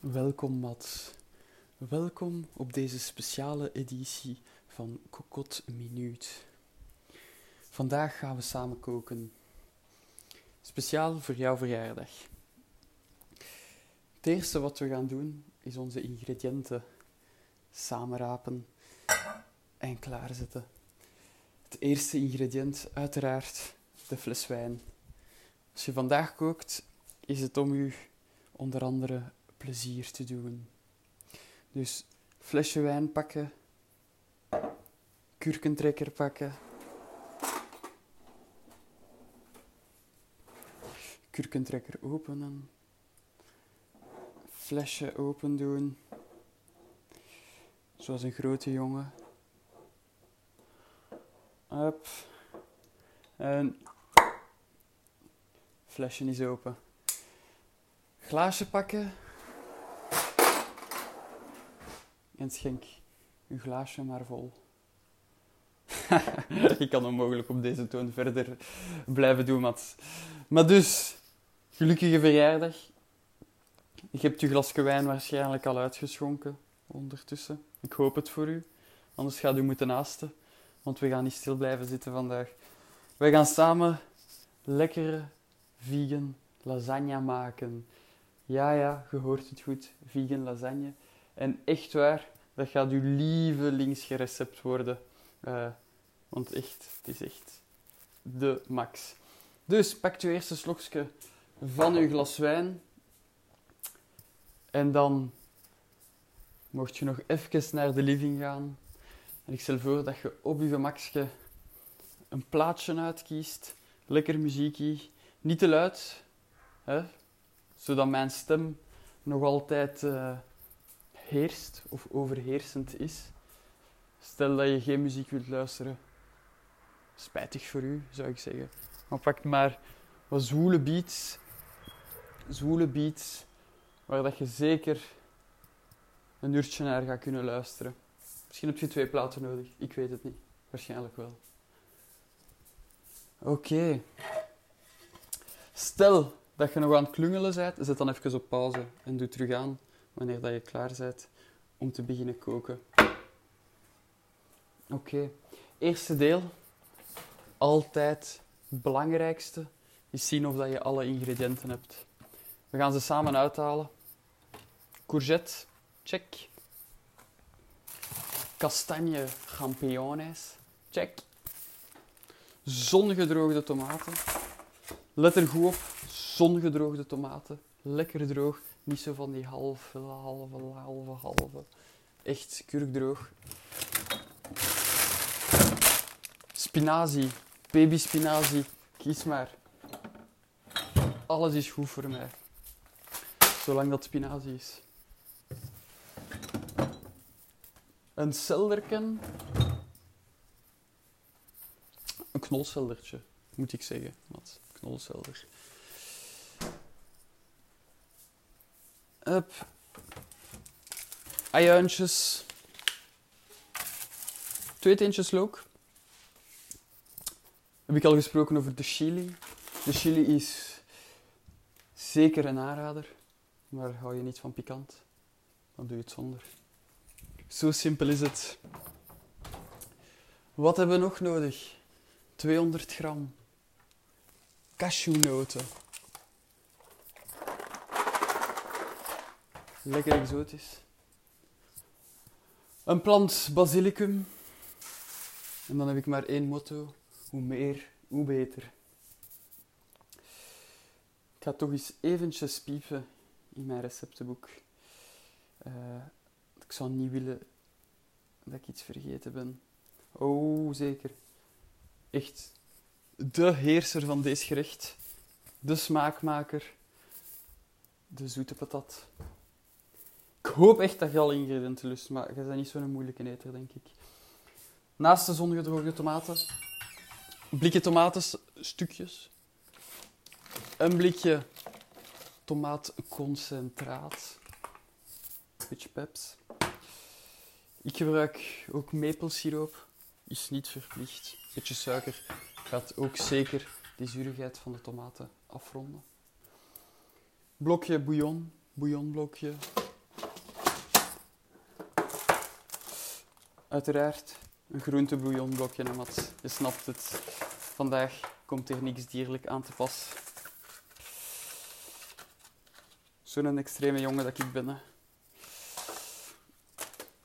Welkom Mats. Welkom op deze speciale editie van Kokot Minuut. Vandaag gaan we samen koken. Speciaal voor jouw verjaardag. Het eerste wat we gaan doen is onze ingrediënten samenrapen en klaarzetten. Het eerste ingrediënt, uiteraard, de fles wijn. Als je vandaag kookt, is het om u onder andere plezier te doen. Dus flesje wijn pakken, kurkentrekker pakken, kurkentrekker openen, flesje open doen, zoals een grote jongen. Up. En flesje is open. Glaasje pakken. En schenk uw glaasje maar vol. Ik kan onmogelijk op deze toon verder blijven doen, Mats. Maar dus, gelukkige verjaardag. Je hebt je glasje wijn waarschijnlijk al uitgeschonken ondertussen. Ik hoop het voor u. Anders gaat u moeten naasten. Want we gaan niet stil blijven zitten vandaag. Wij gaan samen lekkere vegan lasagne maken. Ja, ja, je hoort het goed. Vegan lasagne. En echt waar, dat gaat uw lievelingsrecept worden. Uh, want echt, het is echt de max. Dus pak je eerste slokje van uw glas wijn. En dan mocht je nog even naar de living gaan. En ik stel voor dat je op je gemakje een plaatje uitkiest. Lekker muziekie. Niet te luid, hè? zodat mijn stem nog altijd uh, heerst of overheersend is. Stel dat je geen muziek wilt luisteren. Spijtig voor u, zou ik zeggen. Maar pak maar wat zwoele beats. Zwoele beats waar dat je zeker een uurtje naar gaat kunnen luisteren. Misschien heb je twee platen nodig. Ik weet het niet. Waarschijnlijk wel. Oké. Stel dat je nog aan het klungelen bent, zet dan even op pauze en doe terug aan wanneer dat je klaar bent om te beginnen koken. Oké. Eerste deel. Altijd het belangrijkste is zien of dat je alle ingrediënten hebt. We gaan ze samen uithalen. Courgette, check. Kastanje champignons, check. Zongedroogde tomaten. Let er goed op, zongedroogde tomaten. Lekker droog, niet zo van die halve, halve, halve, halve. Echt kurkdroog. Spinazie, baby spinazie, kies maar. Alles is goed voor mij. Zolang dat spinazie is. Een selderken. Een knolseldertje, moet ik zeggen. Wat? Knolselder. Up. Ajuintjes. Twee teentjes look. Heb ik al gesproken over de chili. De chili is zeker een aanrader. Maar hou je niet van pikant, dan doe je het zonder. Zo simpel is het. Wat hebben we nog nodig? 200 gram cashewnoten. Lekker exotisch. Een plant basilicum. En dan heb ik maar één motto. Hoe meer, hoe beter. Ik ga toch eens eventjes piepen in mijn receptenboek. Uh, ik zou niet willen dat ik iets vergeten ben. Oh, zeker. Echt de heerser van deze gerecht. De smaakmaker. De zoete patat. Ik hoop echt dat je al ingrediënten lust, maar je bent niet zo'n moeilijke eter, denk ik. Naast de zongedroogde tomaten, blikje tomatenstukjes, een blikje tomaatconcentraat, beetje peps, ik gebruik ook maplesiroop. Is niet verplicht. Beetje suiker gaat ook zeker die zuurigheid van de tomaten afronden. Blokje bouillon, bouillonblokje. Uiteraard een groentebouillonblokje, hè, Mats. Je snapt het. Vandaag komt er niks dierlijk aan te pas. Zo'n extreme jongen dat ik ben. Hè.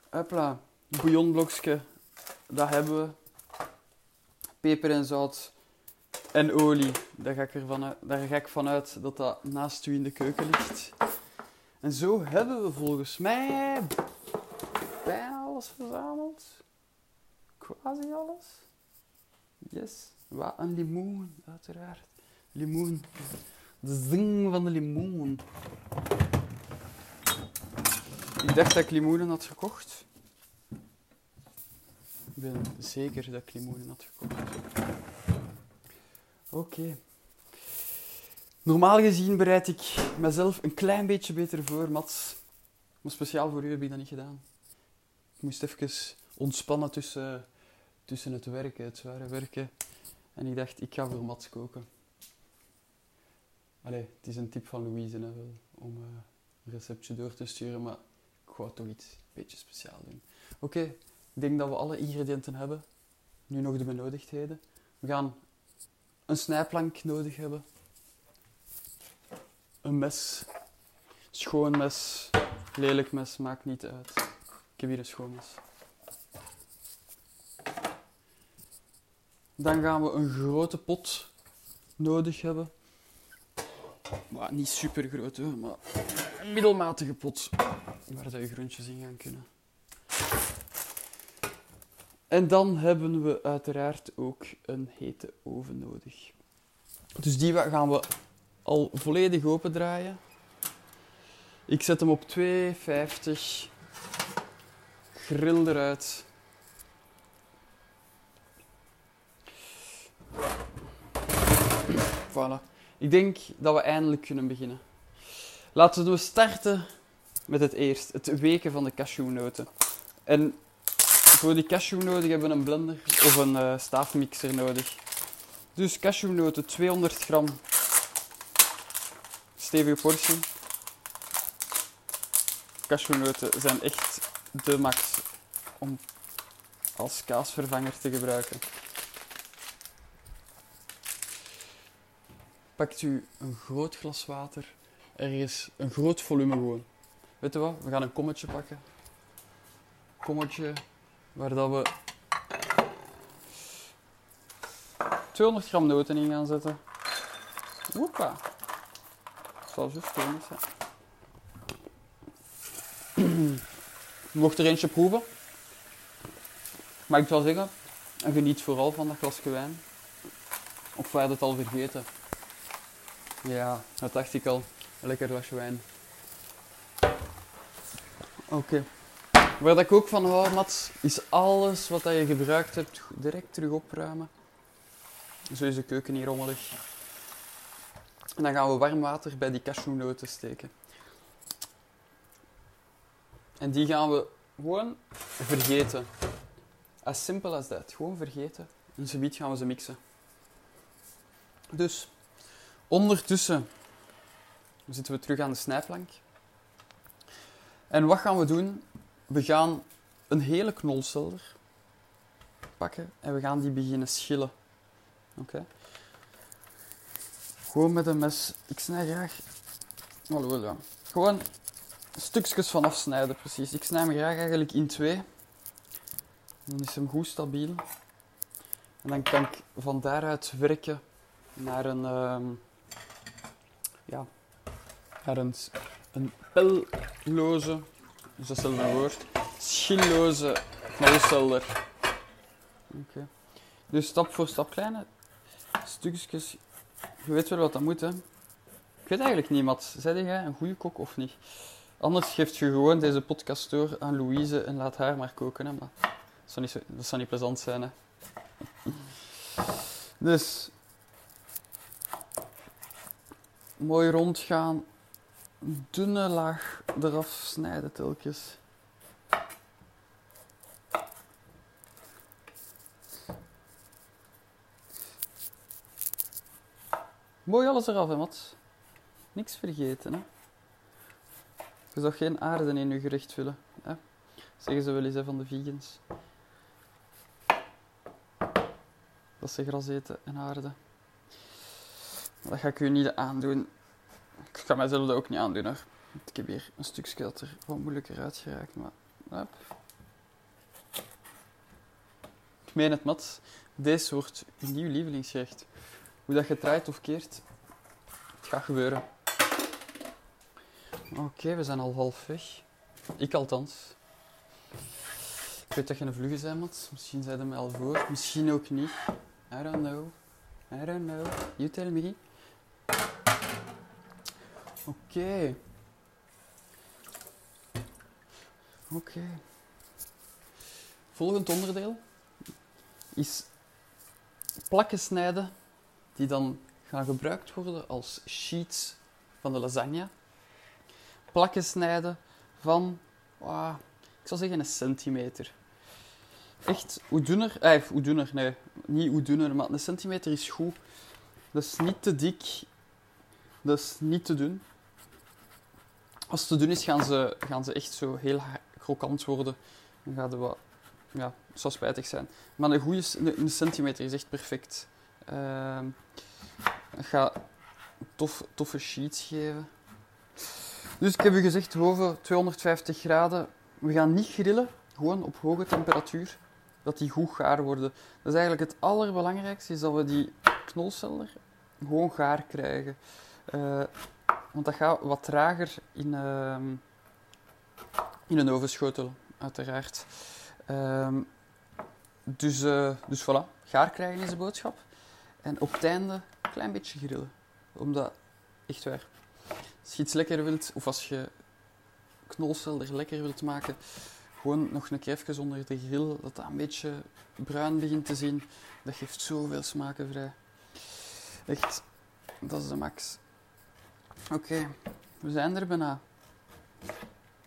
Hopla, bouillonblokje, dat hebben we. Peper en zout en olie, daar ga ik, ervan daar ga ik vanuit dat dat naast u in de keuken ligt. En zo hebben we volgens mij bijna alles verzameld. Quasi alles. Yes. Wat een limoen, uiteraard. Limoen. De zing van de limoen. Ik dacht dat ik limoenen had gekocht. Ik ben zeker dat ik limoenen had gekocht. Oké. Normaal gezien bereid ik mezelf een klein beetje beter voor, Mats. Maar speciaal voor u heb ik dat niet gedaan. Ik moest even ontspannen tussen, tussen het werken, het zware werken. En ik dacht, ik ga voor Mats koken. Allee, het is een tip van Louise hè, om uh, een receptje door te sturen, maar ik wou toch iets een beetje speciaal doen. Oké, ik denk dat we alle ingrediënten hebben. Nu nog de benodigdheden. We gaan een snijplank nodig hebben. Een mes. Schoon mes. Lelijk mes, maakt niet uit. Ik heb hier een schoon mes. Dan gaan we een grote pot nodig hebben. Maar niet super groot, maar een middelmatige pot waar je groentjes in gaan kunnen. En dan hebben we uiteraard ook een hete oven nodig. Dus die gaan we al volledig opendraaien. Ik zet hem op 250. Grill eruit. Voilà. Ik denk dat we eindelijk kunnen beginnen. Laten we starten met het eerst, het weken van de cashewnoten. En voor die cashewnoten hebben we een blender of een uh, staafmixer nodig. Dus cashewnoten 200 gram. Stevige portie. Cashewnoten zijn echt de max om als kaasvervanger te gebruiken. Pakt u een groot glas water, ergens een groot volume gewoon. Weet je wat? We gaan een kommetje pakken. Kommetje waar dat we 200 gram noten in gaan zetten. Woepa. Dat zal zo stevig zijn. Mocht er eentje proeven. Maar ik zou zeggen, en geniet vooral van dat glasje wijn. Of wij het al vergeten. Ja, dat dacht ik al. Lekker glasje wijn. Oké. Waar dat ik ook van hou, Mats, is alles wat je gebruikt hebt direct terug opruimen. Zo is de keuken hier rommelig. En dan gaan we warm water bij die cashewnoten steken. En die gaan we gewoon vergeten. As simpel as dat. Gewoon vergeten. En zo gaan we ze mixen. Dus, ondertussen zitten we terug aan de snijplank. En wat gaan we doen? We gaan een hele knolselder pakken en we gaan die beginnen schillen. Oké. Gewoon met een mes. Ik snij graag. Hallo. Gewoon stukjes van afsnijden, precies. Ik snij hem graag eigenlijk in twee. Dan is hem goed stabiel. En dan kan ik van daaruit werken naar een, ja, naar een, pelloze, dus dat is een woord, schilloze knolselder. Oké. Dus stap voor stap kleine stukjes. Je weet wel wat dat moet, hè. Ik weet eigenlijk niet, Mats. Zei jij een goede kok of niet? Anders geeft je gewoon deze podcast door aan Louise en laat haar maar koken, hè. Maar dat zou niet, zo, niet plezant zijn, hè. Dus... Mooi rondgaan dunne laag eraf snijden telkens. Mooi alles eraf, hè, Mats? Niks vergeten, hè? Je zou geen aarde in je gerecht vullen, hè? Zeggen ze wel eens van de vegans. Dat ze gras eten en aarde. Dat ga ik u niet aandoen. Ik ga mijzelf dat ook niet aandoen hoor. Ik heb hier een stukje dat er wat moeilijker uitgeraakt, maar... Ik meen het, mat. Deze wordt uw nieuw lievelingsgerecht. Hoe dat je draait of keert, het gaat gebeuren. Oké, we zijn al half weg. Ik althans. Ik weet dat je een vlugge bent, Mats. Misschien zijn me al voor, misschien ook niet. I don't know. I don't know. You tell me. Oké. Oké. Volgend onderdeel is plakken snijden die dan gaan gebruikt worden als sheets van de lasagne. Plakken snijden van, ah, ik zou zeggen een centimeter. Echt, hoe dunner, eh, hoe dunner, nee, niet hoe dunner, maar een centimeter is goed. Dat is niet te dik, dat is niet te dun. Als het te dun is, gaan ze, gaan ze echt zo heel krokant worden. Dan gaat het wat, ja, het spijtig zijn. Maar een goede een, centimeter is echt perfect. Uh, ik ga tof, toffe sheets geven. Dus ik heb u gezegd, boven 250 graden. We gaan niet grillen, gewoon op hoge temperatuur. Dat die goed gaar worden. Dat is eigenlijk het allerbelangrijkste, is dat we die knolselder gewoon gaar krijgen. Uh, want dat gaat wat trager in, uh, in een ovenschotel, uiteraard. Uh, dus, uh, dus voilà, gaar krijgen is de boodschap. En op het einde een klein beetje grillen. Omdat, echt waar, als je iets lekker wilt, of als je knolselder lekker wilt maken, gewoon nog een keer even onder de grill, dat dat een beetje bruin begint te zien. Dat geeft zoveel smaken vrij. Echt, dat is de max. Oké, we zijn er bijna.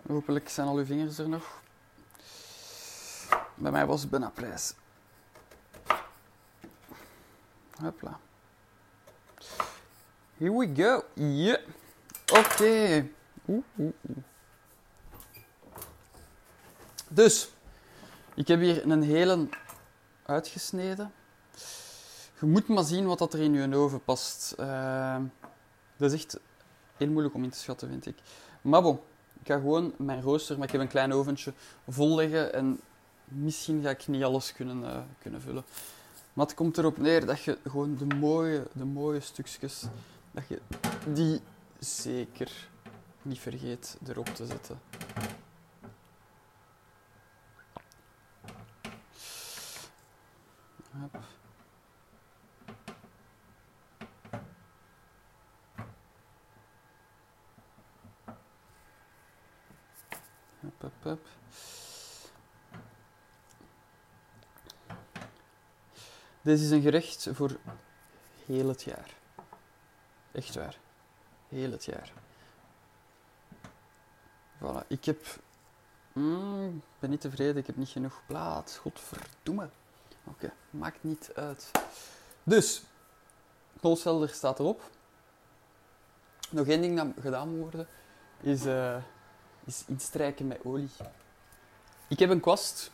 Hopelijk zijn al uw vingers er nog. Bij mij was het bijna prijs. Hopla. Here we go. Yeah. Oké. Dus, ik heb hier een hele uitgesneden. Je moet maar zien wat dat er in je oven past. Uh, dat is heel moeilijk om in te schatten, vind ik. Maar bon, ik ga gewoon mijn rooster, maar ik heb een klein oventje, vol leggen. En misschien ga ik niet alles kunnen, uh, kunnen vullen. Maar het komt erop neer dat je gewoon de mooie, de mooie stukjes, dat je die zeker niet vergeet erop te zetten. Hup. Hup. Dit is een gerecht voor heel het jaar. Echt waar. Heel het jaar. Voilà. Ik heb... Mm, ben niet tevreden. Ik heb niet genoeg plaats. Godverdomme. Oké, maakt niet uit. Dus, knolselder staat erop. Nog één ding dat gedaan moet worden, is, uh, is instrijken met olie. Ik heb een kwast.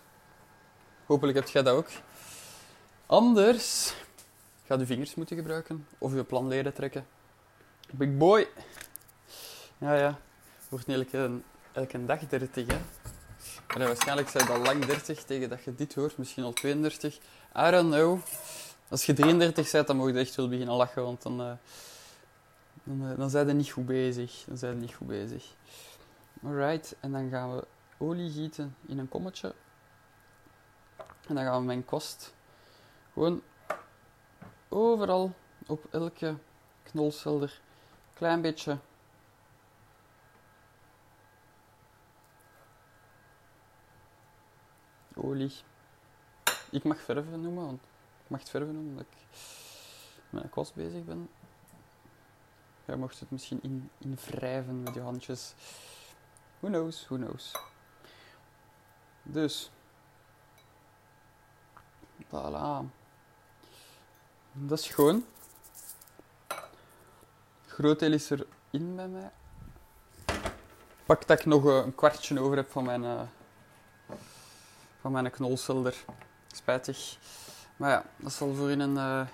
Hopelijk heb jij dat ook. Anders ga je vingers moeten gebruiken of je planleden trekken. Big boy. Ja, ja. Wordt niet elke, elke dag 30, hè. Maar waarschijnlijk zijn al lang 30 tegen dat je dit hoort. Misschien al 32. I don't know. Als je 33 bent, dan mag je echt wel beginnen lachen, want dan, uh, dan, uh, dan zijn je niet goed bezig. Dan zijn je niet goed bezig. Alright, en dan gaan we olie gieten in een kommetje. En dan gaan we mijn kost gewoon overal op elke knolselder klein beetje olie. Ik mag verven noemen, want ik mag het verven noemen omdat ik met een kwast bezig ben. Jij mocht het misschien in, in wrijven met je handjes. Who knows, who knows. Dus. Voilà. Dat is schoon. Groot deel is erin bij mij. Pak dat ik nog eh, een kwartje over heb van mijn, uh, van mijn knolselder. Spijtig. Maar ja, dat zal voor in een, eh,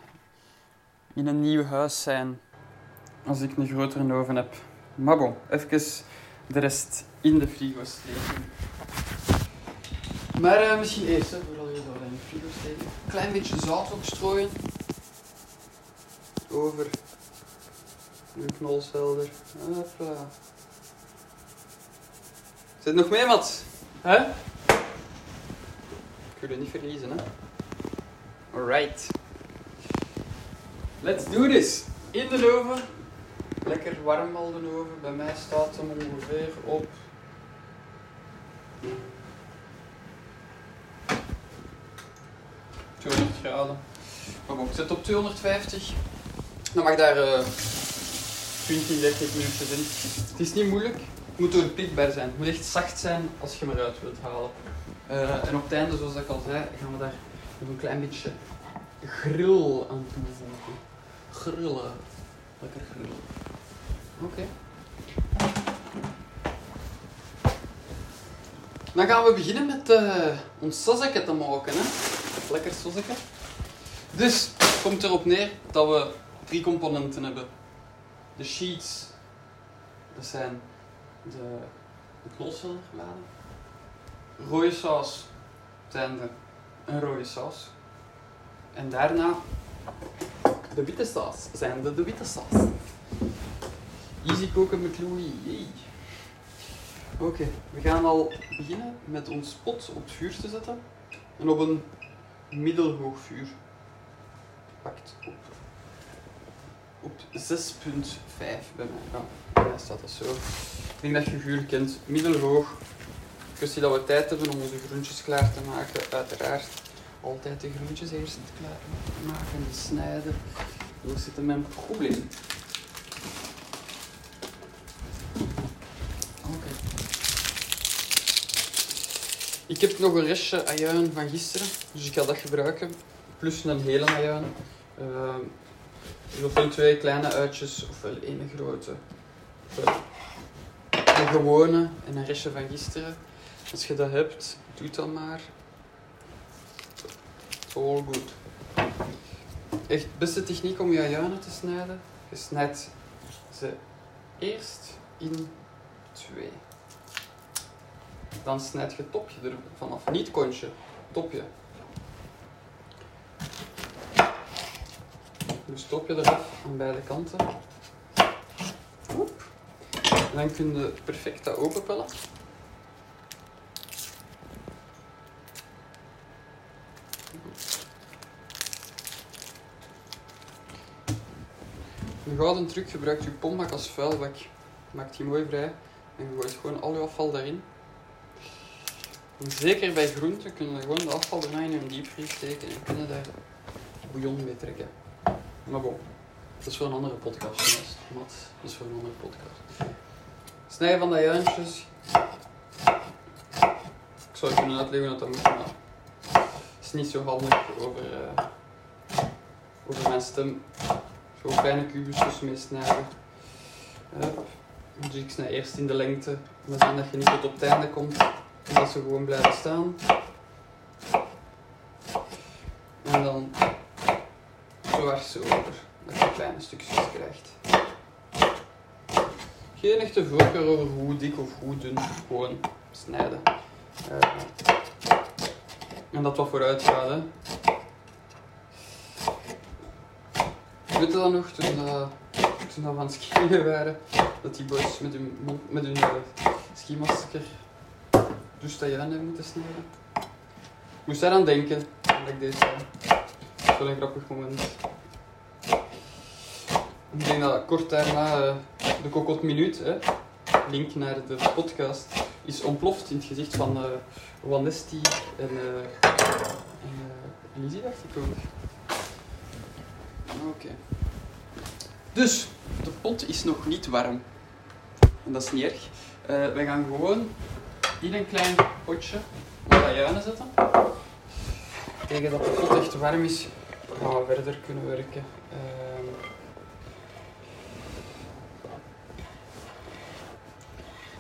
in een nieuw huis zijn. Als ik een grotere oven heb. Maar bon, even de rest in de frigo steken. Maar uh, misschien eerst, hè, vooral je dat in de frigo steken. Klein beetje zout ook strooien. Over de knolselder. Hopla. Zit nog mee, Mats? Hè? Ik je niet verliezen, hè? Alright. Let's do this. In de oven. Lekker warm al de oven. Bij mij staat hem ongeveer op... ...200 graden. Maar bon, ik zet op 250. Dan mag daar uh, 20, 30 minuutjes in. Het is niet moeilijk. Het moet doorprikbaar zijn. Het moet echt zacht zijn als je hem eruit wilt halen. Uh, en op het einde, zoals ik al zei, gaan we daar nog een klein beetje grill aan toevoegen. Grillen. Lekker grillen. Oké. Dan gaan we beginnen met uh, ons sausage te maken. Hè? Lekker sausage. Dus het komt erop neer dat we drie componenten hebben. De sheets, dat zijn de, de knolseldergeladen. Rode saus, zijn de een rode saus. En daarna de witte saus, zijn de, de witte saus. Easy koken met Louis. Oké, we gaan al beginnen met ons pot op het vuur te zetten. En op een middelhoog vuur. Pakt op, op 6.5 bij mij. Ja, staat dat zo. Ik denk dat je vuur kent. Middelhoog. Kwestie dat we tijd hebben om onze groentjes klaar te maken, uiteraard. Altijd de groentjes eerst klaar maken en snijden. Dat zit mijn probleem. Oké. Ik heb nog een restje ajuin van gisteren, dus ik ga dat gebruiken. Plus een hele ajuin. Uh, dus ofwel twee kleine uitjes, ofwel één grote. Een gewone en een restje van gisteren. Als je dat hebt, doe dat maar. All good. Echt beste techniek om je ajuinen te snijden. Je snijdt ze eerst in twee. Dan snijd je topje er vanaf. Niet kontje, topje. Dus topje eraf aan beide kanten. En dan kun je perfect dat openpellen. Een gouden truc gebruikt je pommak als vuilbak. Maakt die mooi vrij en je gooit gewoon al je afval daarin. Zeker bij groenten kunnen we gewoon de afval daarna in een diepvries steken en kunnen daar bouillon mee trekken. Maar bon, dat is voor een andere podcast. Mat, dat is voor een andere podcast. Snijden van de juintjes. Ik zou kunnen uitleggen dat dat moet, maar het is niet zo handig over, uh, over mijn stem. Zo kleine kubusjes mee snijden. Dus ik snij eerst in de lengte, maar dat je niet tot op het einde komt. En dat ze gewoon blijven staan. En dan dwars over, dat je kleine stukjes krijgt. Geen echte voorkeur over hoe dik of hoe dun, gewoon snijden. Uh, en dat wat vooruit gaat. Hè. Weet je dat nog, toen, uh, toen we aan skiën waren, dat die boys met hun, met hun uh, skimasker dus dat je dan hebt moeten snijden? Moest daar aan denken, dat ik deze. Dat is wel een grappig moment. Ik denk dat kort daarna uh, de Kokot Minuut, hè, link naar de podcast, is ontploft in het gezicht van uh, Wanesti en, uh, en uh, Lizzie, dacht ik ook. Oké. Dus, de pot is nog niet warm. En dat is niet erg. We gaan gewoon in een klein potje wat ajuinen zetten. Tegen dat de pot echt warm is, gaan we verder kunnen werken. Uh,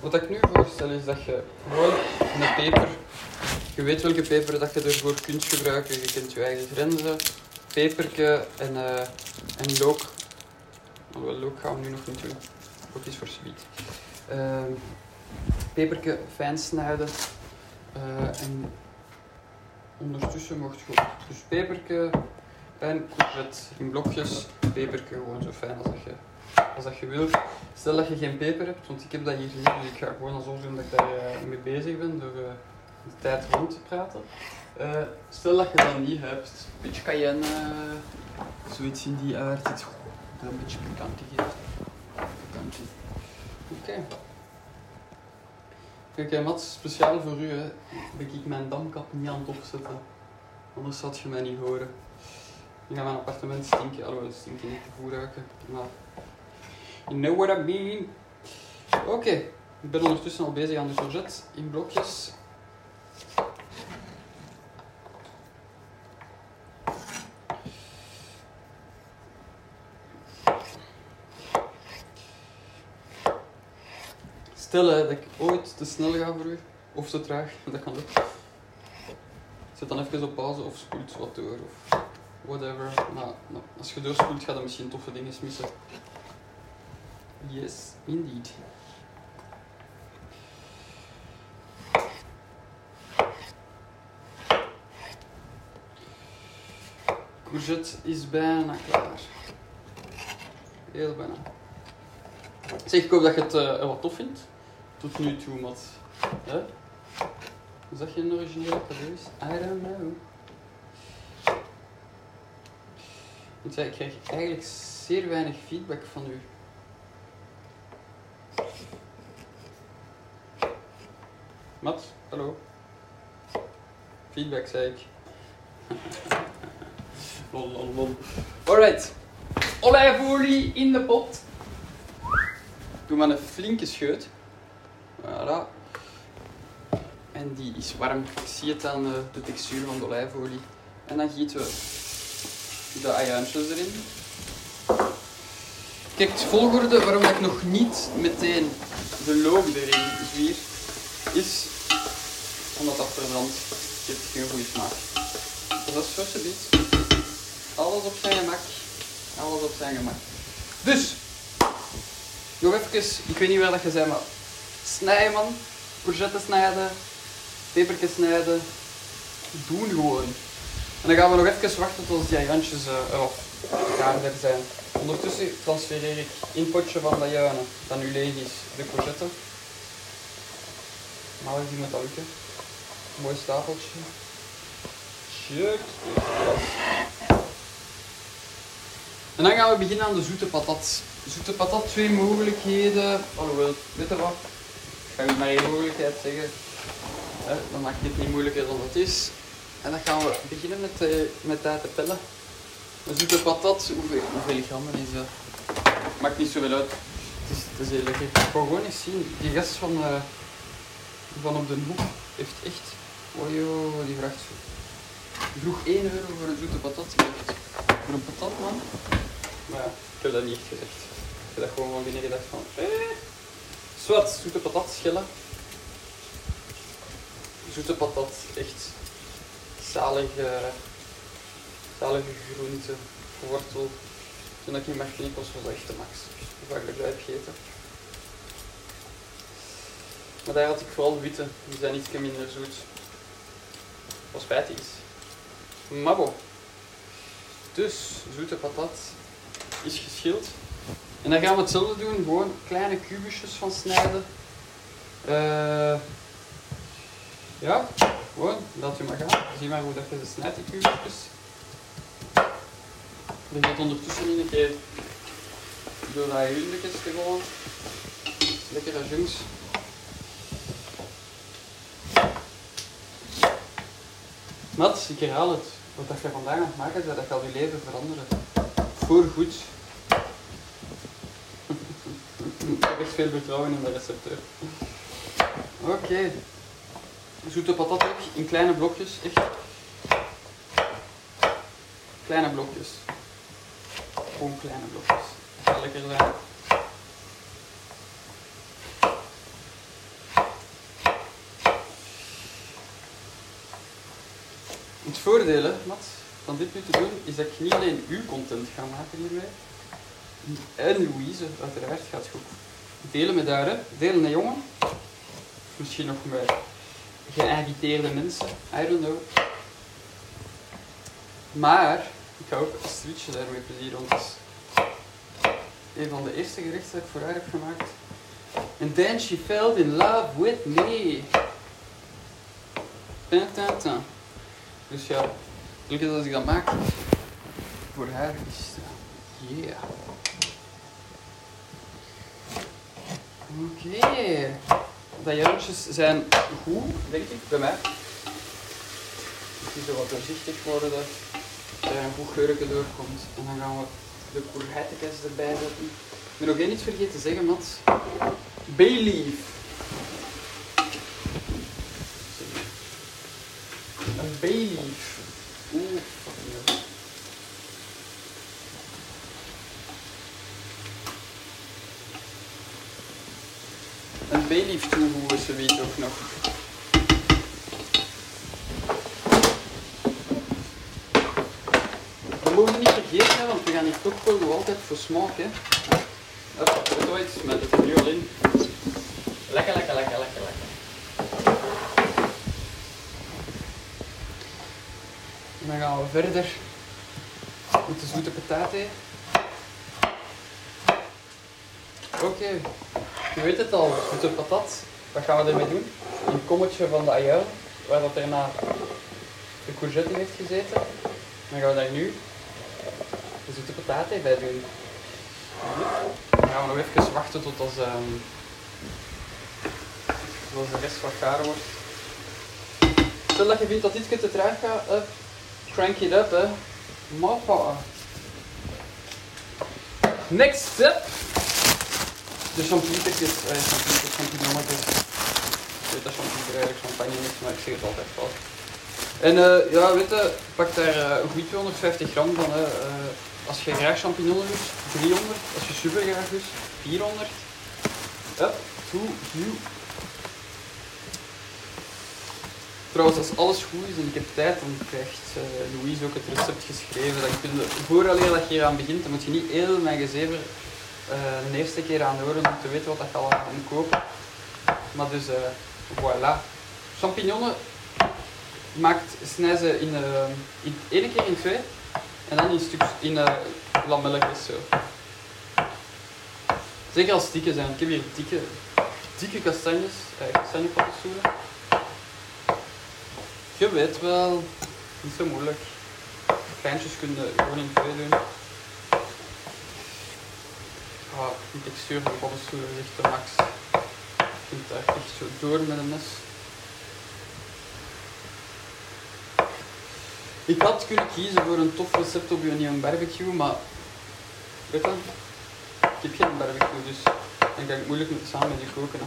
wat ik nu voorstel is dat je gewoon met peper Je weet welke peper dat je ervoor kunt gebruiken. Je kent je eigen grenzen. Peperke en, uh, en look. Alhoewel, look gaan we nu nog niet doen. Look is voor sweet. Uh, peperke fijn snijden. Uh, en ondertussen mocht je dus peperke en courgette in blokjes. Peperke gewoon zo fijn als dat je, als dat je wilt. Stel dat je geen peper hebt, want ik heb dat hier niet, dus ik ga gewoon zo doen dat ik daar uh, mee bezig ben door uh, de tijd rond te praten. Uh, stel dat je dat niet hebt, een beetje cayenne, zoiets in die aard, iets dat een beetje pikant geeft. Oké. Okay. Kijk, Mats, speciaal voor u, hè, ben ik mijn damkap niet aan het opzetten. Anders had je mij niet horen. Ik ga mijn appartement stinken, alhoewel het stinken niet te goed ruiken. Maar you know what I mean. Oké, ik ben ondertussen al bezig aan de courgette in blokjes. Stel dat ik ooit te snel ga voor u, of te traag, dat kan ook. Zet dan even op pauze of spoelt wat door, of whatever. Maar, als je doorspoelt, ga je misschien toffe dingen missen. Yes, indeed. Courgette is bijna klaar. Heel bijna. Zeg, ik hoop dat je het uh, wat tof vindt. Tot nu toe, Mat. Hè? Is dat geen originele cadeau is? I don't know. Want ik krijg eigenlijk zeer weinig feedback van u. Mat, hallo. Feedback, zei ik. lol, lol, lol. Alright. Olijfolie in de pot. Doe maar een flinke scheut. En die is warm. Ik zie het aan de textuur van de olijfolie. En dan gieten we de ajuintjes erin. Kijk, het volgorde waarom ik nog niet meteen de look erin zwier, is omdat dat verbrandt. Heeft geen goede smaak. Dus dat is alsjeblieft. Alles op zijn gemak. Alles op zijn gemak. Dus, nog even, ik weet niet waar dat je zei, maar snijden man. Courgette snijden, pepertjes snijden. Doen gewoon. En dan gaan we nog even wachten tot die jantjes uh, eraf gaarder zijn. Ondertussen transfereer ik in het potje van de juinen, dat nu leeg is, de courgette. Maar zien met dat lukken. Mooi stapeltje. Check. En dan gaan we beginnen aan de zoete patat. Zoete patat, twee mogelijkheden. Alhoewel, weet je wat? Ga je maar één mogelijkheid zeggen. dan maak ik het niet moeilijker dan het is. En dan gaan we beginnen met, uh, met dat te pellen. Een zoete patat, hoeveel, hoeveel grammen is dat? Maakt niet zoveel uit. Het is, heel lekker. Ik wil gewoon eens zien. Die gast van, uh, van op de hoek heeft echt... Oh die vraagt... Die vroeg 1 euro voor een zoete patat. Voor een patat, man. Maar ja, ik heb dat niet echt gezegd. Ik heb dat gewoon van binnen gedacht van... Eh. Zoete patat, schillen. Zoete patat, echt zalige, zalige groente, wortel. Toen ik in Martinique was, was dat echt de max. Hoe vaak ik dat heb gegeten. Maar daar had ik vooral witte, die zijn iets minder zoet. Wat spijtig is. Maar bon. Dus, zoete patat is geschild. En dan gaan we hetzelfde doen, gewoon kleine kubusjes van snijden. Uh, ja, gewoon, laat je maar gaan. Zie maar hoe dat je ze snijdt, die kubusjes. Dan gaat ondertussen in een keer door dat hundekjes te gewoon. Lekker als jongens. Mat, ik herhaal het. Wat je vandaag het maken bent, dat gaat je leven veranderen. Voor goed. Echt veel vertrouwen in de recepteur. Oké. Okay. Zoete patat ook in kleine blokjes, echt. Kleine blokjes. Gewoon kleine blokjes. Dat lekker zijn. Het voordeel, hè, van dit nu te doen, is dat ik niet alleen uw content ga maken hiermee. En Louise, uiteraard, gaat ook delen met hè. Delen met jongen. Misschien nog met geïnviteerde mensen, I don't know. Maar, ik ga ook switchen daarmee plezier, want een van de eerste gerechten dat ik voor haar heb gemaakt. And then she fell in love with me. Tin, tin, tin. Dus ja, gelukkig als ik dat maak, voor haar is yeah. Oké. De juistjes zijn goed, denk ik, bij mij. Het zo wat doorzichtig worden, dat er een goed geurke doorkomt. En dan gaan we de courgettekens erbij zetten. Ik ben nog één iets vergeten te zeggen, Mats. Bayleaf. Een bayleaf. Oeh, fucking hell. Bayleaf toevoegen, zoiets ook nog. We mogen niet vergeten, want we gaan hier toch wel altijd voor smaak. Hè. Hop, weet je iets, met het nu al in. Lekker, lekker, lekker, lekker, lekker. En dan gaan we verder met de zoete patate. Oké, je weet het al, zoete patat. Wat gaan we ermee doen? Een kommetje van de ajuin, waar dat daarna de courgette in heeft gezeten. Dan gaan we daar nu de zoete patate bij doen. Dan gaan we nog even wachten tot als, um, tot als de rest wat gaar wordt. Stel dat je vindt dat dit te traag gaat, crank it up, hè. Mappa. Next step. De champignons, eh, champignons, champignonnetjes. Weet dat eigenlijk champagne is, maar ik zeg het altijd fout. En uh, ja, weet pak daar uh, een goed 250 gram van. Uh, als je graag champignons lust, 300. Als je super graag lust, 400. Up to you. Trouwens, als alles goed is en ik heb tijd, dan krijgt Louise ook het recept geschreven. Kun je, vooraleer dat je aan begint, dan moet je niet heel mijn gezever uh, de eerste keer aan horen om te weten wat je allemaal moet kopen. Maar dus, uh, voilà. Champignons maakt, snij ze in, uh, in één keer in twee en dan in stukjes in lamelletjes zo. Zeker als dikke zijn. Ik heb hier dikke, dikke kastanjes, eh. Je weet wel, niet zo moeilijk. Kleintjes kunnen gewoon in twee doen. De textuur van de paddenstoelen de max. Je kunt daar echt zo door met een mes. Ik had kunnen kiezen voor een tof recept op een barbecue, maar weet je, ik heb geen barbecue, dus dan kan ik moeilijk samen met je koken.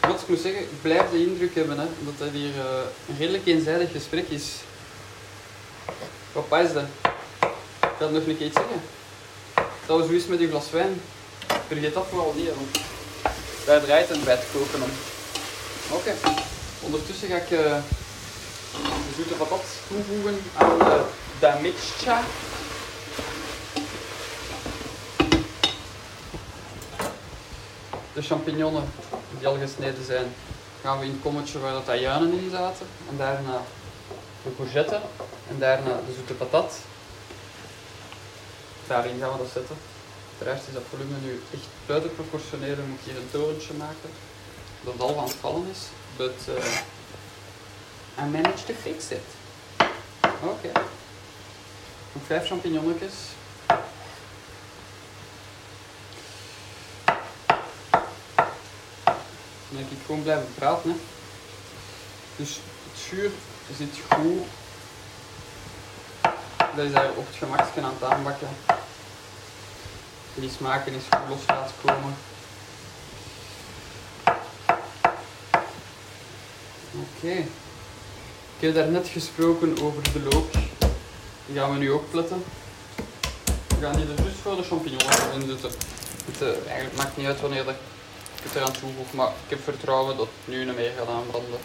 Wat ik moet zeggen, ik blijf de indruk hebben hè, dat het hier uh, een redelijk eenzijdig gesprek is. Wat is dat? Ik ga nog een keer iets zeggen. Dat was zoiets met een glas wijn. Vergeet dat vooral niet, want daar draait het bij het koken om. Oké. Ondertussen ga ik uh, de zoete patat toevoegen aan de damiccia. De champignons die al gesneden zijn, gaan we in het kommetje waar dat ajuinen in zaten. En daarna de courgette en daarna de zoete patat. Daarin gaan we dat zetten. Uiteraard is dat volume nu echt buitenproportioneel. Dan moet ik hier een torentje maken dat al aan het vallen is. But uh, I managed to fix it. Oké. Nog vijf champignonnetjes. Dan heb ik gewoon blijven praten. Dus het vuur zit goed. Dat is op het gemakje aan het aanbakken. Die smaken is goed los laten komen. Oké. Ik heb daarnet gesproken over de look. Die gaan we nu ook pletten. We gaan die er dus voor de champignons in zetten. Het, uh, eigenlijk maakt niet uit wanneer dat het eraan toevoeg. Maar ik heb vertrouwen dat het nu niet meer gaat aanbranden.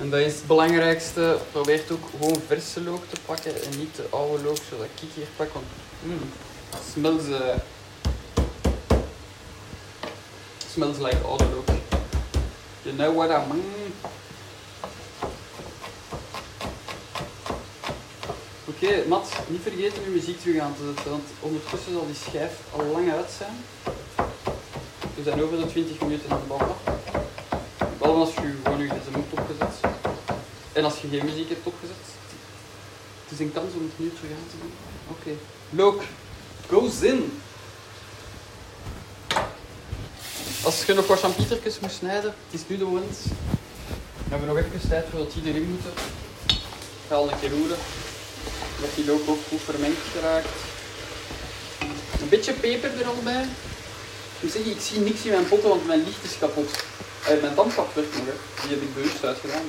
En dat is het belangrijkste. Probeer ook gewoon verse look te pakken en niet de oude look zodat ik hier pak. Want mm, smells, uh, smells like oude look. You know what I mean? Oké, okay, Mat, niet vergeten je muziek terug aan te zetten, want ondertussen zal die schijf al lang uit zijn. We zijn over de 20 minuten aan het babbelen. Behalve als je gewoon opgezet. En als je geen muziek hebt opgezet. Het is een kans om het nu terug aan te doen. Oké. Look, go zin! Als je nog wat champietertjes moet snijden, het is nu de moment. We hebben nog even tijd voordat die erin moeten. Ik ga al een keer roeren. Dat die look ook goed vermengd geraakt. Een beetje peper er al bij. Ik moet ik zie niks in mijn potten, want mijn licht is kapot. Uh, mijn dampkap werkt nog, die heb ik bewust uitgedaan.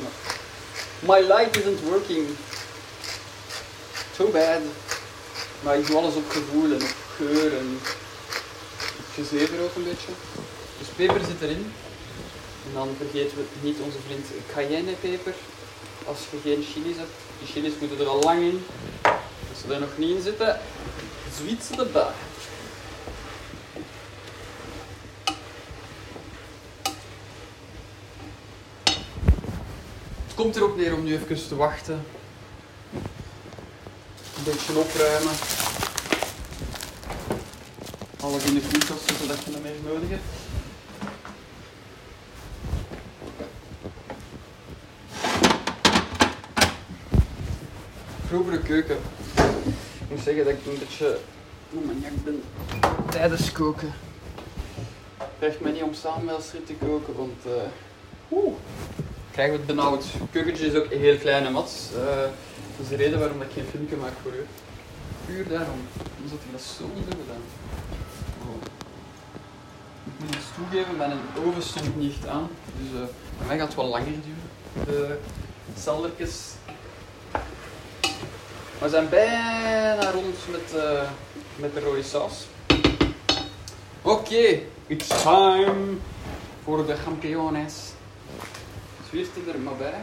My light isn't working. Too bad. Maar ik doe alles op gevoel en op geur en gezever ook een beetje. Dus peper zit erin. En dan vergeten we niet onze vriend cayennepeper. Als je geen chilies hebt. Die chilies moeten er al lang in. Als ze er nog niet in zitten, zwiet ze erbij. Het komt er ook neer om nu even te wachten. Een beetje opruimen. Alles in de koelkast zetten dat je er meer nodig hebt. Grovere keuken. Ik moet zeggen dat ik een beetje maniak ben tijdens koken. Krijgt mij niet om samen met te koken, want oeh, krijgen we het benauwd. Keukentje is ook heel klein en mat. Uh, dat is de reden waarom ik geen filmpje maak voor u. Puur daarom. Had ik dat zo niet gedaan. Oh. Ik moet iets toegeven, mijn oven stond niet aan. Dus bij mij gaat het wel langer duren. De saldertjes we zijn bijna rond met, uh, met de rode saus. Oké, it's time voor de champignons. Zwiert er maar bij.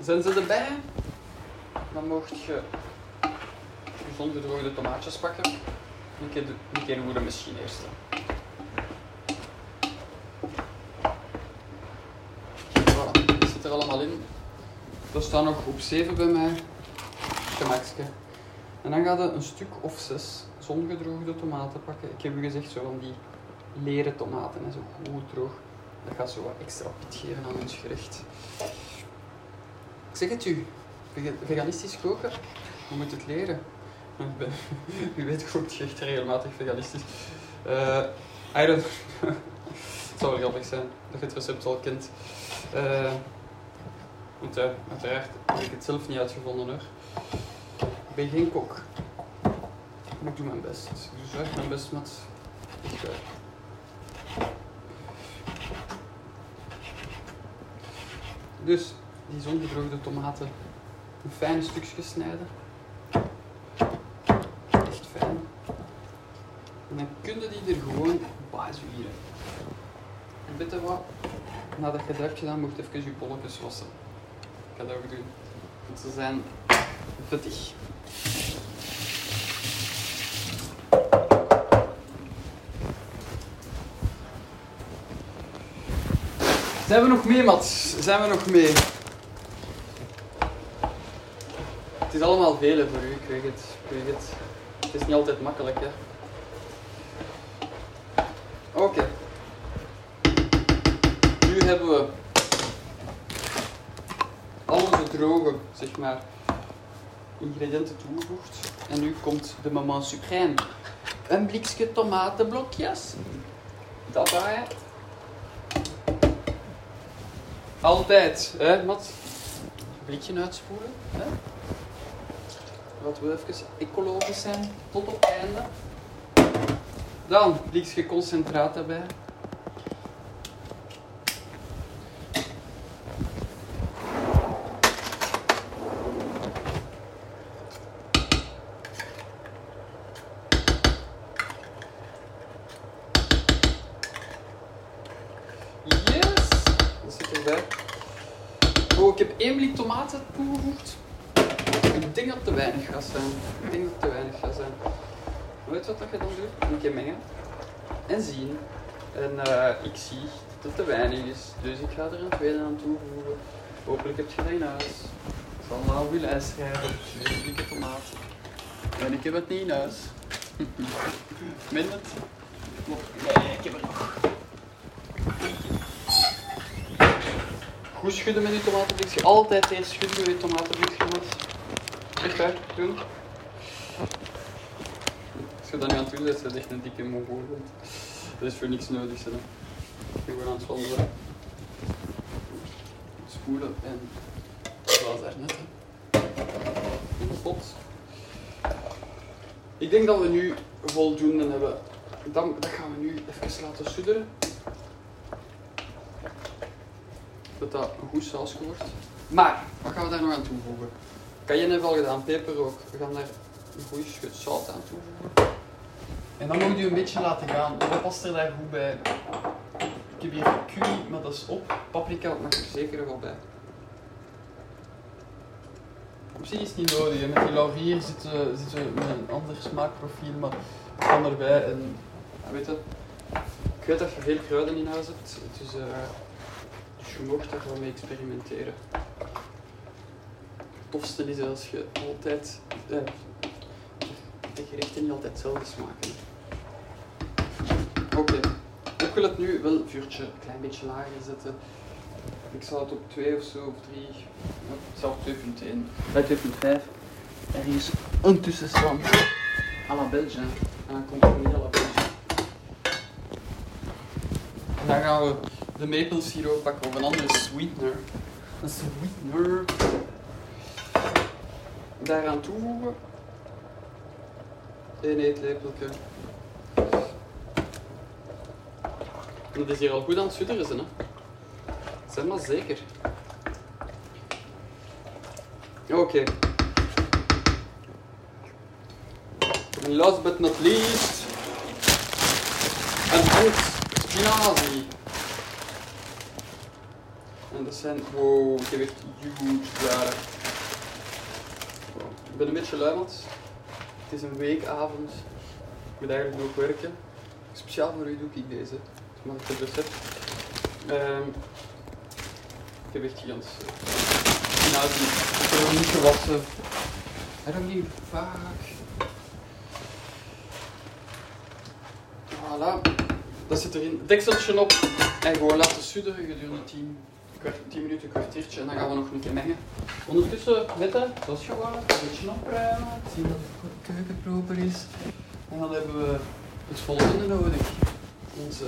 Zijn ze erbij? Dan mocht je gezonde gedroogde tomaatjes pakken. Een keer, een keer roeren misschien eerst. er allemaal in. Dat staat nog op 7 bij mij. Gemakske. En dan gaat je een stuk of zes zongedroogde tomaten pakken. Ik heb u gezegd, zo van die leren tomaten, en zo goed droog. Dat gaat zo wat extra pit geven aan ons gerecht. Ik zeg het u, veganistisch koken, je moet het leren. U weet kookt je echt regelmatig veganistisch. Uh, I don't... het zou wel grappig zijn dat je het recept al kent. Uh, want uh, uiteraard heb ik het zelf niet uitgevonden hoor. Ik ben geen kok. Ik doe mijn best. Ik doe mijn best met. Ik. Dus die zongedroogde tomaten een fijne stukjes snijden. Echt fijn. En dan kun je die er gewoon bij zwieren. En weet wat? Nadat je dat hebt gedaan, moet je even je bolletjes wassen ga dat ook doen. Want ze zijn Zijn we nog mee, Mats? Zijn we nog mee? Het is allemaal vele voor u, ik weet het. Ik weet het. Het is niet altijd makkelijk, hè. Oké. Nu hebben we al onze droge zeg maar, ingrediënten toegevoegd. En nu komt de moment suprême. Een blikje tomatenblokjes. Dat je. Altijd, hè, Mat? Blikje uitspoelen. Hè? Laten we even ecologisch zijn tot op einde. Dan blikje concentraat erbij. voorbij. Oh, ik heb één blik tomaten toegevoegd. Ik denk dat het te weinig gaat zijn. Ik denk dat het te weinig gaat zijn. Weet je wat dat je dan doet? Een keer mengen. En zien. En eh, ik zie dat het te weinig is. Dus ik ga er een tweede aan toevoegen. Hopelijk heb je dat in huis. Ik zal nou op je lijst schrijven. Tomaten. En ik heb het niet in huis. Min het? Nee, ik heb er nog. Goed schudden met je tomatenblikje. Altijd eerst schudden met je tomatenblikje. Echt waar, doen. Als je dat nu aan het doen bent, is dat echt een dikke mongool. Dat is voor niks nodig. Hè. Gewoon aan het wandelen. Spoelen en zoals daarnet. Hè. In de pot. Ik denk dat we nu voldoende hebben. Dan, dat gaan we nu even laten sudderen. Dat dat een goed sausje wordt. Maar, wat gaan we daar nog aan toevoegen? Cayenne hebben we al gedaan, peper ook. We gaan daar een goede schut zout aan toevoegen. En dan moet je een beetje laten gaan. Wat past er daar goed bij? Ik heb hier curry, maar dat is op. Paprika mag er zeker wel bij. Op is het niet nodig. Met die laurier zitten zit met een ander smaakprofiel, maar het kan erbij. En, weet je, ik weet dat je veel kruiden in huis hebt, dus, eh, dus je mocht daar wel mee experimenteren. Het tofste is als je altijd eh, de gerechten niet altijd hetzelfde smaken. Oké, ik wil het nu wel vuurtje een klein beetje lager zetten. Ik zal het op 2 of zo, of 3, ja, zelfs 2.1, bij 2.5. Er is een tussenstand à la Belge, en dan komt er niet. En dan gaan we de maple siroop pakken of een andere sweetener. Een sweetener. Daaraan toevoegen. Eén eetlepeltje. Dat is hier al goed aan het zijn, hè. Zeg maar zeker. Oké. En last but not least, een hand spinazie. En dat zijn, wow, ik heb echt huge blaren. Ik ben een beetje lui, want het is een weekavond. Ik moet eigenlijk nog werken. Speciaal voor u doe ik deze. Dat mag ik het recept. Ehm, ik heb echt gigantisch. Nou, ik heb nog niet gewassen. I don't give a fuck. Voilà. Dat zit erin. Dekseltje op en gewoon laten sudderen gedurende 10, kwart- 10 minuten, een kwartiertje. En dan gaan we nog een keer mengen. Ondertussen, weten, zoals gewoon, een beetje opruimen. Zien dat de keuken proper is. En dan hebben we het volgende nodig. Onze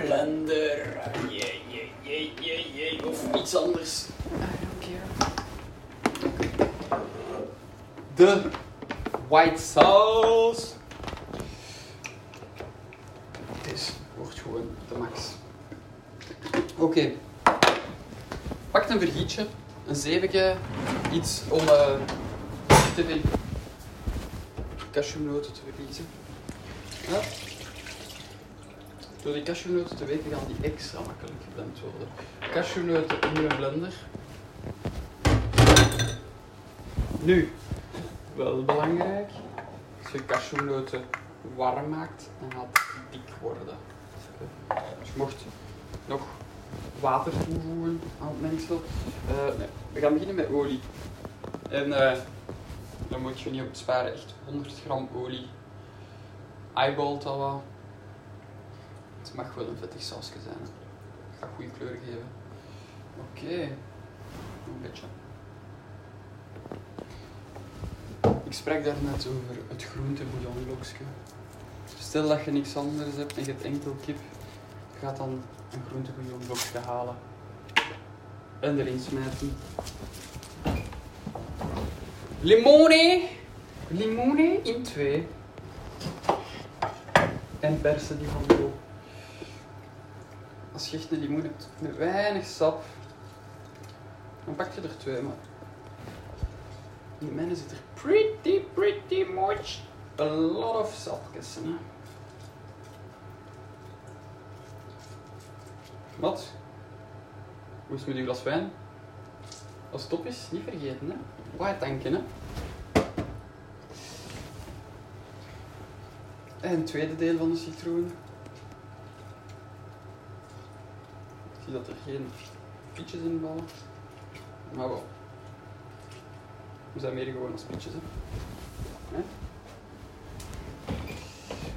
blender. Jee, jee, jee, jee, jee. Of iets anders. De white sauce. Deze wordt gewoon de max. Oké. Pak een vergietje, een zeepje, iets om eh, te veel cashewnoten te vergiezen. Ja. Door die cashewnoten te weten gaan die extra makkelijk geblend worden. Cashewnoten in een blender. Nu, wel belangrijk, als je cashewnoten warm maakt, dan gaat het dik worden. Dus je mocht nog water toevoegen aan het mengsel. Eh, we gaan beginnen met olie. En eh, dan moet je niet op sparen, echt 100 gram olie. Eyeballt dat wat. Het mag wel een vettig sausje zijn. hè. Gaat goede kleur geven. Oké, Nog een beetje. Ik sprak daarnet over het groentebouillonblokje. Stel dat je niks anders hebt en je hebt enkel kip, ga dan een groentebouillonblokje halen en erin smijten. Limone! Limone in twee. En persen die van de Een limoen hebt met weinig sap, dan pak je er twee, maar in mijne zit er pretty, pretty much a lot of sapjes in. Wat? Hoe is met uw glas wijn? Als het op is, niet vergeten, hè? White tanken, hè? En tweede deel van de citroen. Ik zie dat er geen fietjes in vallen. Maar wel. We zijn meer gewoon als fietjes, hè? Hè?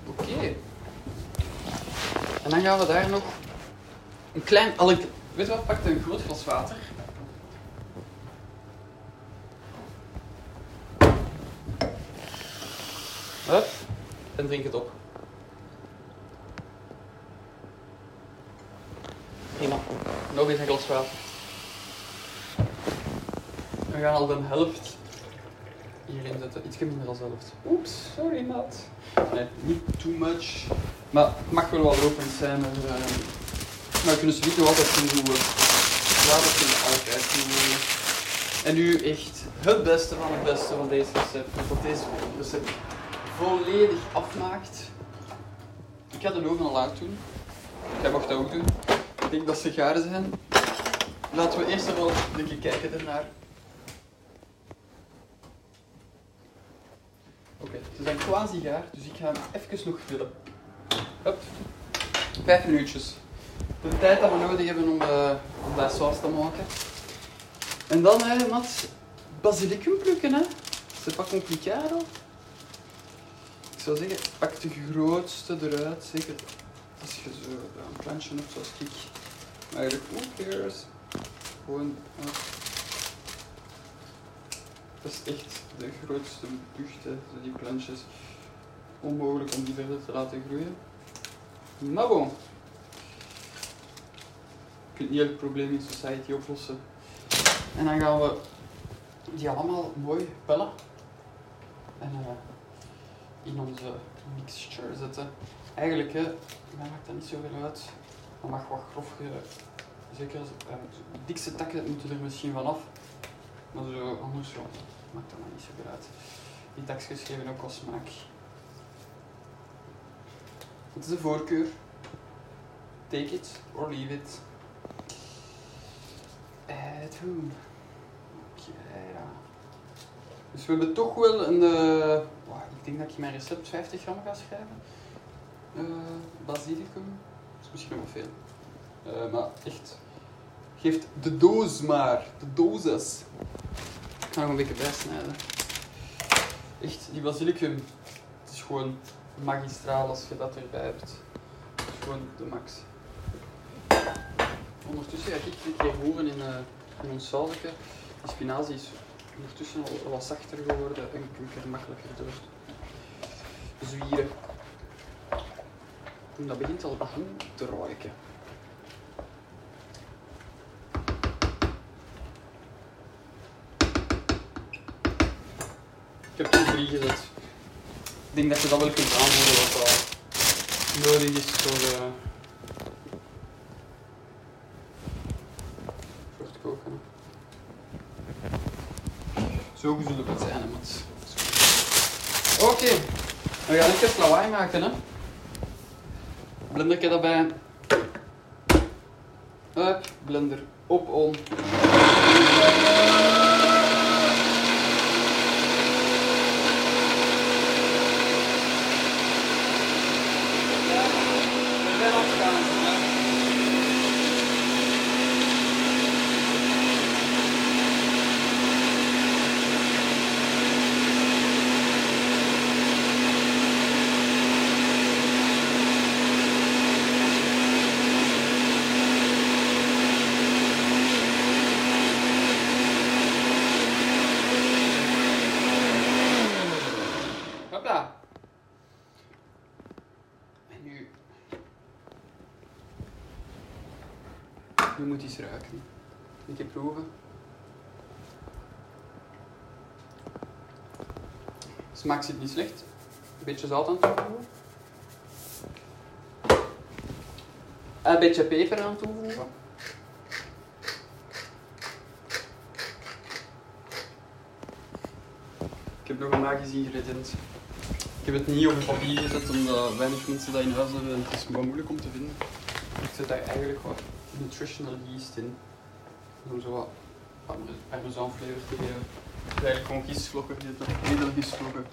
Oké. En dan gaan we daar nog een klein... Al een, weet wat? Pak een groot glas water. Hup. En drink het op. Prima. Nog eens een glas water. We gaan al de helft hierin zetten. Iets minder dan de helft. Oeps, sorry maat. Nee, niet too much. Maar het mag wel wat open zijn. Maar, uh, maar we kunnen ze niet altijd doen. Ja, dat kunnen doen. En nu echt het beste van het beste van deze recept. Dat deze recept volledig afmaakt. Ik ga de oven al uit doen. Jij mag dat ook doen. Ik denk dat ze gaar zijn. Laten we eerst even een kijken ernaar. Oké, ze zijn quasi gaar, dus ik ga hem even nog vullen. Hup. Vijf minuutjes. De tijd dat we nodig hebben om, om dat saus te maken. En dan, hè, Mats, basilicum plukken, hè. C'est pas complicado. Ik zou zeggen, pak de grootste eruit, zeker als je zo een plantje hebt zoals ik. Eigenlijk, who cares? Gewoon. Dat is echt de grootste bucht, die plantjes. Onmogelijk om die verder te laten groeien. Maar bon. Je kunt niet elk probleem in society oplossen. En dan gaan we die allemaal mooi pellen. En uh, in onze mixture zetten. Eigenlijk, hè, mij maakt dat niet zoveel uit. Dat mag wat grof, zeker uh, de dikste takken moeten er misschien vanaf. Maar zo, anders ja, maakt dat maar niet zoveel uit. Die takjes geven ook al smaak. Het is een voorkeur. Take it or leave it. Het doen. Oké. Dus we hebben toch wel een. Wow, ik denk dat ik mijn recept 50 gram ga schrijven. Basilicum. Misschien wel veel. Uh, maar echt. Geeft de doos maar. De doses. Ik ga nog een beetje bijsnijden. Echt, die basilicum. Het is gewoon magistraal als je dat erbij hebt. Het is gewoon de max. Ondertussen ga ik een keer roeren in, uh, in ons sausje. Die spinazie is ondertussen al wat zachter geworden en kun je er makkelijker door zwieren. Dat begint al goed te ruiken. Ik heb er drie gezet. Ik denk dat je dat wel kunt aanvoelen wat dat nodig is voor, uh, voor het koken. Zo zullen we het zijn, Mats. Oké, we gaan even lawaai maken. Hè. Blenderje daarbij. Hup, blender op on. Hopla. En nu... Nu moet iets ruiken. Een keer proeven. Smaak zit niet slecht. Een beetje zout aan toevoegen. Een beetje peper aan toevoegen. Ik heb nog een magisch ingrediënt. Ik heb het niet op papier gezet omdat weinig mensen dat in huis hebben en het is moeilijk om te vinden. Ik zet daar eigenlijk wat nutritional yeast in. Om zo wat te geven. Het is eigenlijk gewoon gistevlokken, edelgistevlokken.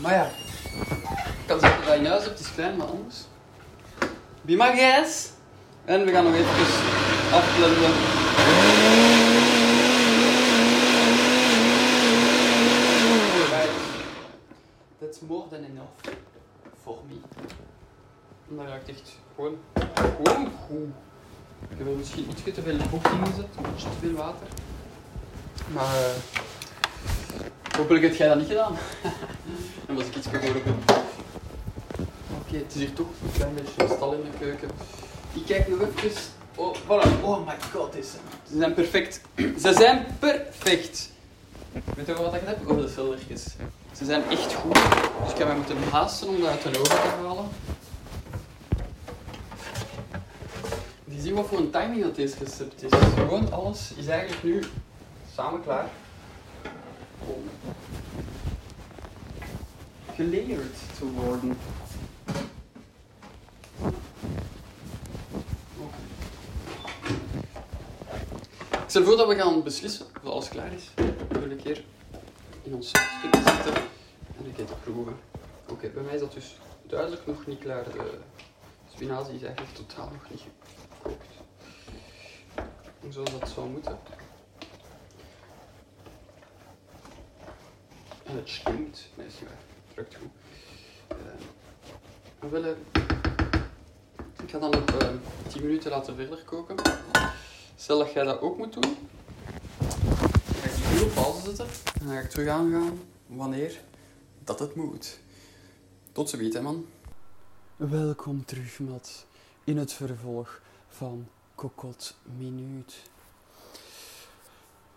Maar ja, ik kan zeggen dat je huis hebt, is klein, maar anders. My guest! En we gaan nog even afblenden. That's more than enough for me. En dan raakt echt gewoon, gewoon goed. Ik heb er misschien iets te veel vocht in gezet, een beetje te veel water. Maar uh, hopelijk heb jij dat niet gedaan. Dan was ik iets gehoord heb. Oké, het is hier toch een klein beetje stal in de keuken. Ik kijk nog even. Oh, voilà. oh my god, deze. Ze zijn perfect. Ze zijn perfect. Weet je wat ik heb? Oh, de seldertjes. Ze zijn echt goed. Dus ik ga mij moeten haasten om dat uit de oven te halen. Je ziet wat voor een timing dat deze recept is. Gewoon alles is eigenlijk nu samen klaar om geleerd te worden. Ik stel voor dat we gaan beslissen of alles klaar is. Wil een keer in ons kunnen zitten en een keer te proeven. Oké, bij mij is dat dus duidelijk nog niet klaar. De spinazie is eigenlijk totaal nog niet. Zoals dat zou moeten. En het stinkt. Nee, is ruikt goed. Uh, we willen... Ik ga dan nog uh, 10 minuten laten verder koken. Stel dat jij dat ook moet doen. Ga ik die op pauze zetten. En dan ga ik terug aangaan wanneer dat het moet. Tot ziens, hè man. Welkom terug, Mat, in het vervolg van Kokot Minuut.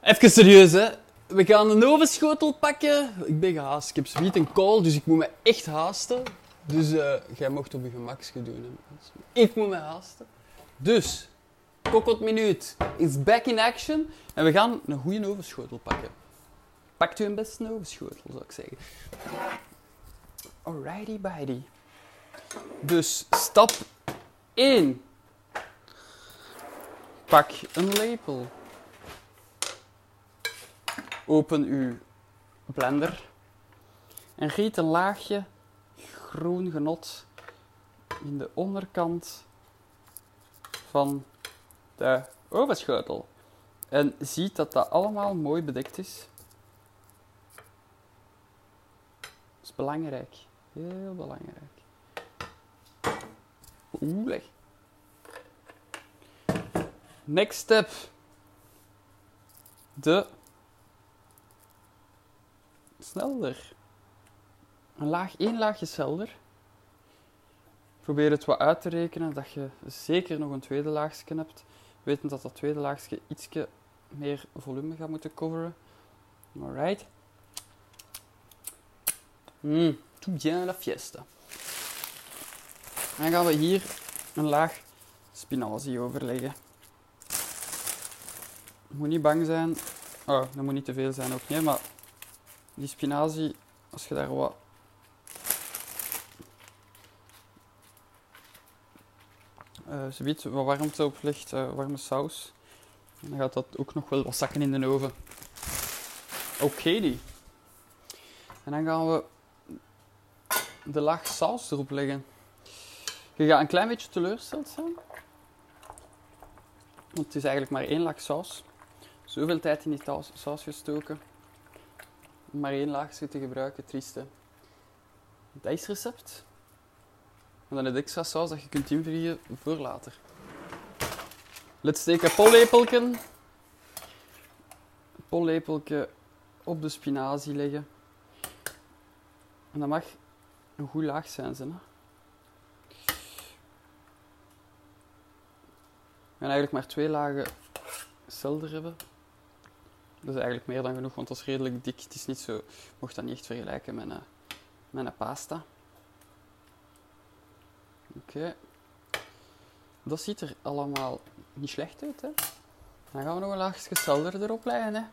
Even serieus, hè. We gaan een ovenschotel pakken. Ik ben gehaast. Ik heb sweet en kool, dus ik moet me echt haasten. Dus uh, jij mocht op je gemakje doen. Ik moet me haasten. Dus, Kokot Minuut is back in action. En we gaan een goede ovenschotel pakken. Pakt u een beste ovenschotel, zou ik zeggen. Alrighty, bitey. Dus stap 1. Pak een lepel. Open uw blender en giet een laagje groen genot in de onderkant van de ovenschotel. En ziet dat dat allemaal mooi bedekt is. Dat is belangrijk. Heel belangrijk. Oeh, Next step. De snelder. Een laag, één laagje zelder. Probeer het wat uit te rekenen dat je zeker nog een tweede laagje hebt. Wetend dat dat tweede laagje ietsje meer volume gaat moeten coveren. Alright. Mmm, tout bien la fiesta. Dan gaan we hier een laag spinazie overleggen. Moet niet bang zijn. Oh, dat moet niet te veel zijn ook niet, maar die spinazie, als je daar wat uh, zoiets wat warmte op legt, uh, warme saus, dan gaat dat ook nog wel wat zakken in de oven. Oké, die. En dan gaan we de laag saus erop leggen. Je gaat een klein beetje teleurgesteld zijn. Want het is eigenlijk maar één laag saus. Zoveel tijd in die saus gestoken. Maar één laagje te gebruiken, trieste. Het ijsrecept. En dan het extra saus dat je kunt invriezen voor later. Let's take a pollepelken. Op de spinazie leggen. En dat mag een goed laag zijn. Hè? We eigenlijk maar twee lagen selder hebben. Dat is eigenlijk meer dan genoeg, want dat is redelijk dik. Het is niet zo, mocht dat niet echt vergelijken met een, met een pasta. Oké. Dat ziet er allemaal niet slecht uit. Hè? Dan gaan we nog een laagje selder erop leggen. Hè?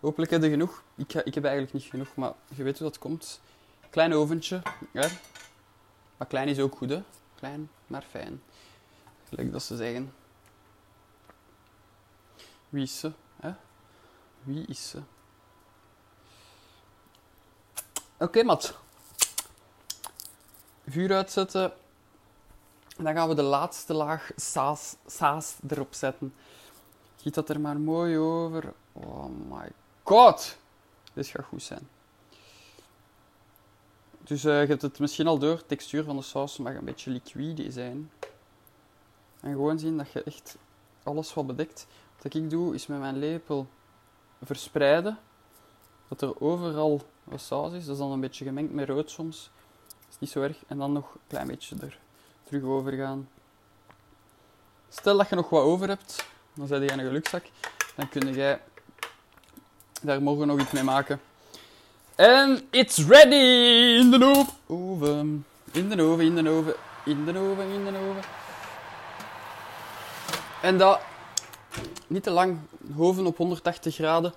Hopelijk heb je genoeg. Ik, ik heb eigenlijk niet genoeg, maar je weet hoe dat komt. Klein oventje. Hè? Maar klein is ook goed, hè? Klein, maar fijn. Gelijk dat ze zeggen. Wie is ze? Hè? Wie is ze? Oké, mat. Vuur uitzetten. Dan gaan we de laatste laag saus, saus erop zetten. Giet dat er maar mooi over. Oh my god. Dit gaat goed zijn. Dus uh, je hebt het misschien al door. De textuur van de saus mag een beetje liquide zijn. En gewoon zien dat je echt alles wat bedekt. Wat ik doe, is met mijn lepel verspreiden. Dat er overal wat saus is. Dat is dan een beetje gemengd met rood soms. Dat is niet zo erg. En dan nog een klein beetje er terug over gaan. Stel dat je nog wat over hebt, dan zet je een gelukzak. Dan kun jij daar morgen nog iets mee maken. En it's ready in de oven. In de oven, in de oven, in de oven, in de oven. En dat niet te lang, hoven op 180 graden.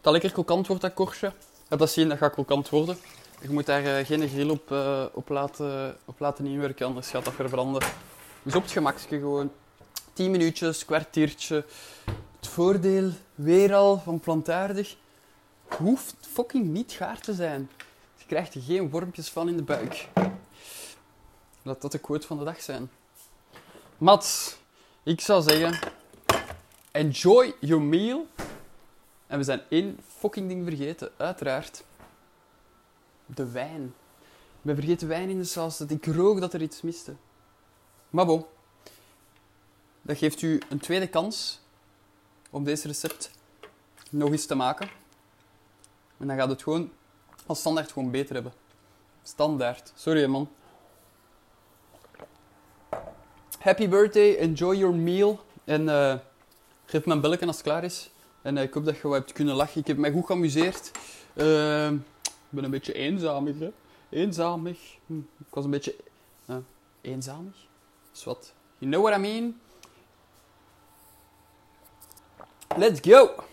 Dat lekker kokant wordt, dat korstje. Ja, dat zien, dat gaat kokant worden. Je moet daar uh, geen grill op, uh, op, laten, op laten inwerken, anders gaat dat verbranden. Dus op het gemakje gewoon. 10 minuutjes, kwartiertje. Het voordeel weer al van plantaardig. Hoeft fucking niet gaar te zijn. Je krijgt er geen wormpjes van in de buik. Laat dat de quote van de dag zijn. Mats, ik zou zeggen... Enjoy your meal. En we zijn één fucking ding vergeten, uiteraard. De wijn. Ben vergeten wijn in de saus. Dat ik rook dat er iets miste. Maar bon. Dat geeft u een tweede kans om deze recept nog eens te maken. En dan gaat het gewoon als standaard gewoon beter hebben. Standaard. Sorry man. Happy birthday, enjoy your meal. En uh, geef me een belletje als het klaar is. En uh, ik hoop dat je wat hebt kunnen lachen. Ik heb mij goed geamuseerd. Uh, ik ben een beetje eenzamig, hè. Eenzamig. Hm. Ik was een beetje... eenzamig? Is wat. You know what I mean? Let's go!